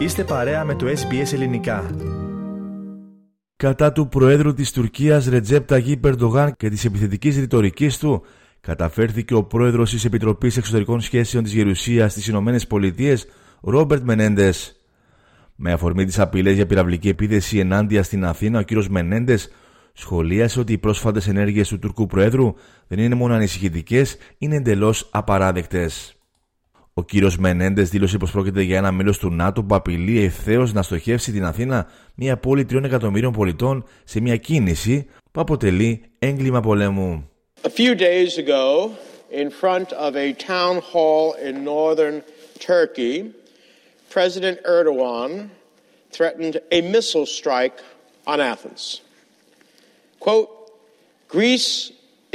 Είστε παρέα με το SBS Ελληνικά. Κατά του Προέδρου της Τουρκίας Ρετζέπ Ταγί Περντογάν και της επιθετικής ρητορικής του, καταφέρθηκε ο Πρόεδρος της Επιτροπής Εξωτερικών Σχέσεων της Γερουσίας στις Ηνωμένες Πολιτείες, Ρόμπερτ Μενέντες. Με αφορμή τις απειλές για πυραυλική επίθεση ενάντια στην Αθήνα, ο κ. Μενέντες σχολίασε ότι οι πρόσφατες ενέργειες του Τουρκού Προέδρου δεν είναι μόνο ανησυχητικές, είναι εντελώς απαράδεκτες. Ο κύριος Μενέντες δήλωσε πως πρόκειται για ένα μέλος του ΝΑΤΟ που απειλεί ευθέως να στοχεύσει την Αθήνα, μια πόλη τριών εκατομμύριων πολιτών, σε μια κίνηση που αποτελεί έγκλημα πολέμου. A few days ago, in front of a town hall in northern Turkey, President Erdogan threatened a missile strike on Athens. Quote, Greece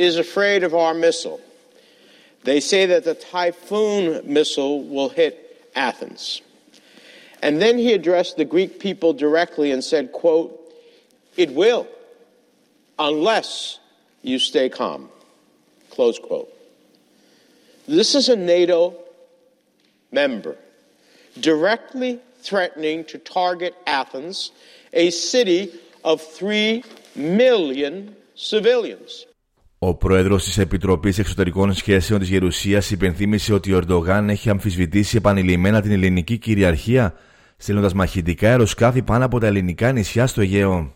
is afraid of our missile. They say that the Typhoon missile will hit Athens. And then he addressed the Greek people directly and said, quote, it will, unless you stay calm, close quote. This is a NATO member directly threatening to target Athens, a city of 3 million civilians. Ο πρόεδρος της Επιτροπής Εξωτερικών Σχέσεων της Γερουσίας υπενθύμησε ότι ο Ερντογάν έχει αμφισβητήσει επανειλημμένα την ελληνική κυριαρχία, στέλνοντας μαχητικά αεροσκάφη πάνω από τα ελληνικά νησιά στο Αιγαίο.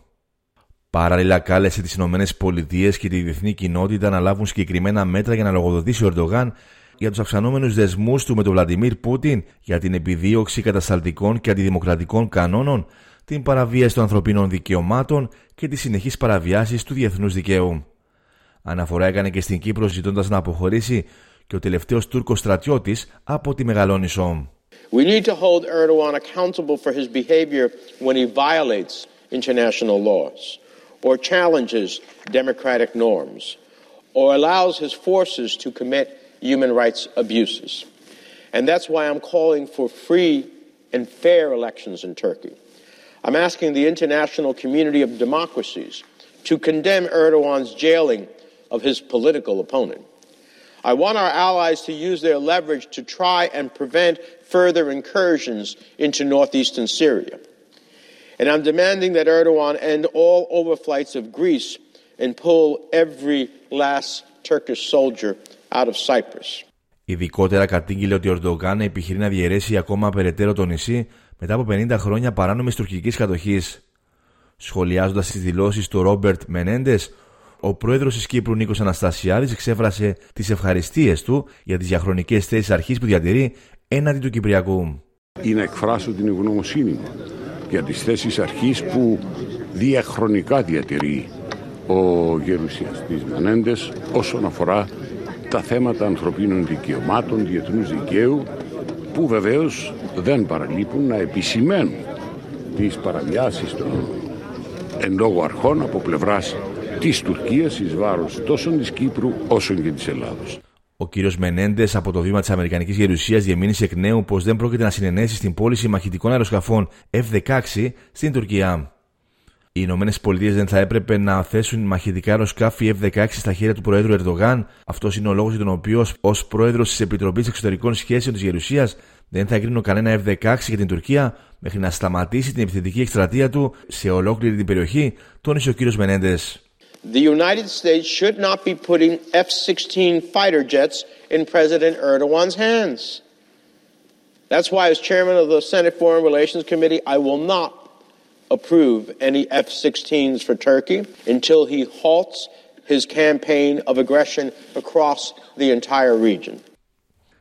Παράλληλα, κάλεσε τις ΗΠΑ και τη διεθνή κοινότητα να λάβουν συγκεκριμένα μέτρα για να λογοδοτήσει ο Ερντογάν για τους αυξανόμενους δεσμούς του με τον Βλαντιμίρ Πούτιν για την επιδίωξη κατασταλτικών και αντιδημοκρατικών κανόνων, την παραβίαση των ανθρωπίνων δικαιωμάτων και τις συνεχείς παραβιάσεις του διεθνούς δικαίου. Αναφορά έκανε και στην Κύπρο ζητώντα να αποχωρήσει και ο τελευταίο Τούρκο στρατιώτη από τη Μεγαλόνισο. We need to hold Erdogan accountable for his behavior when he violates international laws or challenges democratic norms or allows his forces to commit human rights abuses. And that's why I'm calling for free and fair elections in Turkey. I'm asking the international community of democracies to condemn Erdogan's jailing of his political opponent. I want our allies to use their leverage to try and prevent further incursions into northeastern Syria. And I'm demanding that Erdogan end all overflights of Greece and pull every last Turkish soldier out of Cyprus. Ειδικότερα κατήγγειλε ότι ο Ερντογάν επιχειρεί να διαιρέσει ακόμα περαιτέρω το νησί μετά από 50 χρόνια παράνομης τουρκικής κατοχής. Σχολιάζοντας τις δηλώσεις του Ρόμπερτ Μενέντες, ο πρόεδρος της Κύπρου Νίκος Αναστασιάδης εξέφρασε τις ευχαριστίες του για τις διαχρονικές θέσεις αρχής που διατηρεί έναντι του Κυπριακού. Ή να εκφράσω την ευγνωμοσύνη μου για τις θέσεις αρχής που διαχρονικά διατηρεί ο γερουσιαστής Μενέντες όσον αφορά τα θέματα ανθρωπίνων δικαιωμάτων, διεθνούς δικαίου που βεβαίως δεν παραλείπουν να επισημαίνουν τις παραβιάσεις των εν λόγω αρχών από πλευράς της Τουρκίας εις βάρος τόσο της Κύπρου όσο και της Ελλάδος. Ο κύριος Μενέντες από το βήμα της Αμερικανικής Γερουσίας διεμήνυσε εκ νέου πως δεν πρόκειται να συνενέσει στην πώληση μαχητικών αεροσκαφών F-16 στην Τουρκία. Οι Ηνωμένες Πολιτείες δεν θα έπρεπε να θέσουν μαχητικά αεροσκάφη F-16 στα χέρια του Προέδρου Ερντογάν. Αυτός είναι ο λόγος για τον οποίο, ως Πρόεδρος της Επιτροπής Εξωτερικών Σχέσεων της Γερουσίας, δεν θα εγκρίνω κανένα F-16 για την Τουρκία μέχρι να σταματήσει την επιθετική εκστρατεία του σε ολόκληρη την περιοχή, τόνισε ο κύριος Μενέντες. The United States should not be putting F 16 fighter jets in President Erdogan's hands. That's why, as chairman of the Senate Foreign Relations Committee, I will not approve any F 16s for Turkey until he halts his campaign of aggression across the entire region.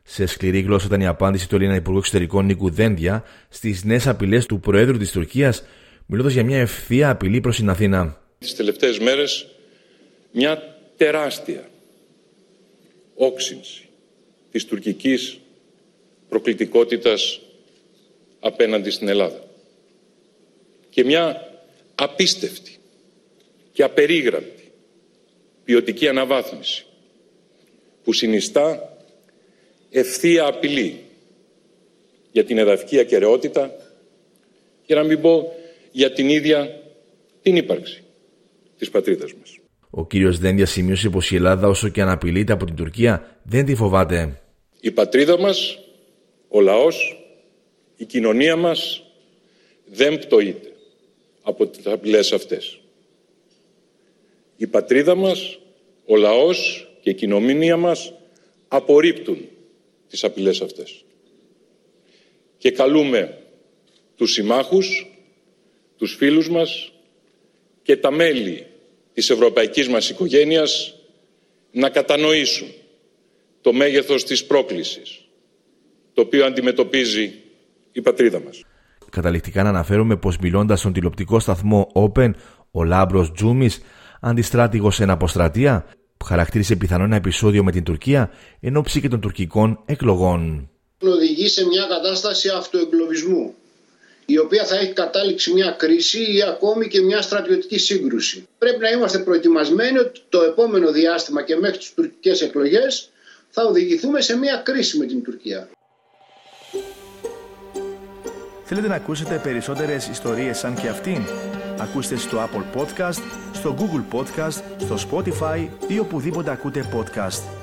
Σε σκληρή γλώσσα ήταν η απάντηση του Έλληνα Υπουργού Εξωτερικών Νίκου Δένδια στι νέε απειλέ του Προέδρου τη Τουρκία, μιλώντα για μια ευθεία απειλή προ την Αθήνα. Τις τελευταίες μέρες μια τεράστια όξυνση της τουρκικής προκλητικότητας απέναντι στην Ελλάδα και μια απίστευτη και απερίγραπτη ποιοτική αναβάθμιση που συνιστά ευθεία απειλή για την εδαφική ακαιρεότητα για να μην πω για την ίδια την ύπαρξη της πατρίδας μας. Ο κύριος Δένδια σημείωσε πως η Ελλάδα όσο και αν απειλείται από την Τουρκία δεν τη φοβάται. Η πατρίδα μας, ο λαός, η κοινωνία μας δεν πτωείται από τις απειλές αυτές. Η πατρίδα μας, ο λαός και η κοινωνία μας απορρίπτουν τις απειλές αυτές. Και καλούμε τους συμμάχους, τους φίλους μας και τα μέλη της ευρωπαϊκής μας οικογένειας να κατανοήσουν το μέγεθος της πρόκλησης το οποίο αντιμετωπίζει η πατρίδα μας. Καταληκτικά να αναφέρουμε πως μιλώντας στον τηλεοπτικό σταθμό Open, ο Λάμπρος Τζούμις, αντιστράτηγος σε αποστρατεία, χαρακτήρισε πιθανό ένα επεισόδιο με την Τουρκία εν ώψη και των τουρκικών εκλογών. Οδηγεί σε μια κατάσταση αυτοεγκλωβισμού η οποία θα έχει κατάληξει μια κρίση ή ακόμη και μια στρατιωτική σύγκρουση. Πρέπει να είμαστε προετοιμασμένοι ότι το επόμενο διάστημα και μέχρι τις τουρκικές εκλογές θα οδηγηθούμε σε μια κρίση με την Τουρκία. Θέλετε να ακούσετε περισσότερες ιστορίες σαν και αυτήν; Ακούστε στο Apple Podcast, στο Google Podcast, στο Spotify ή οπουδήποτε ακούτε podcast.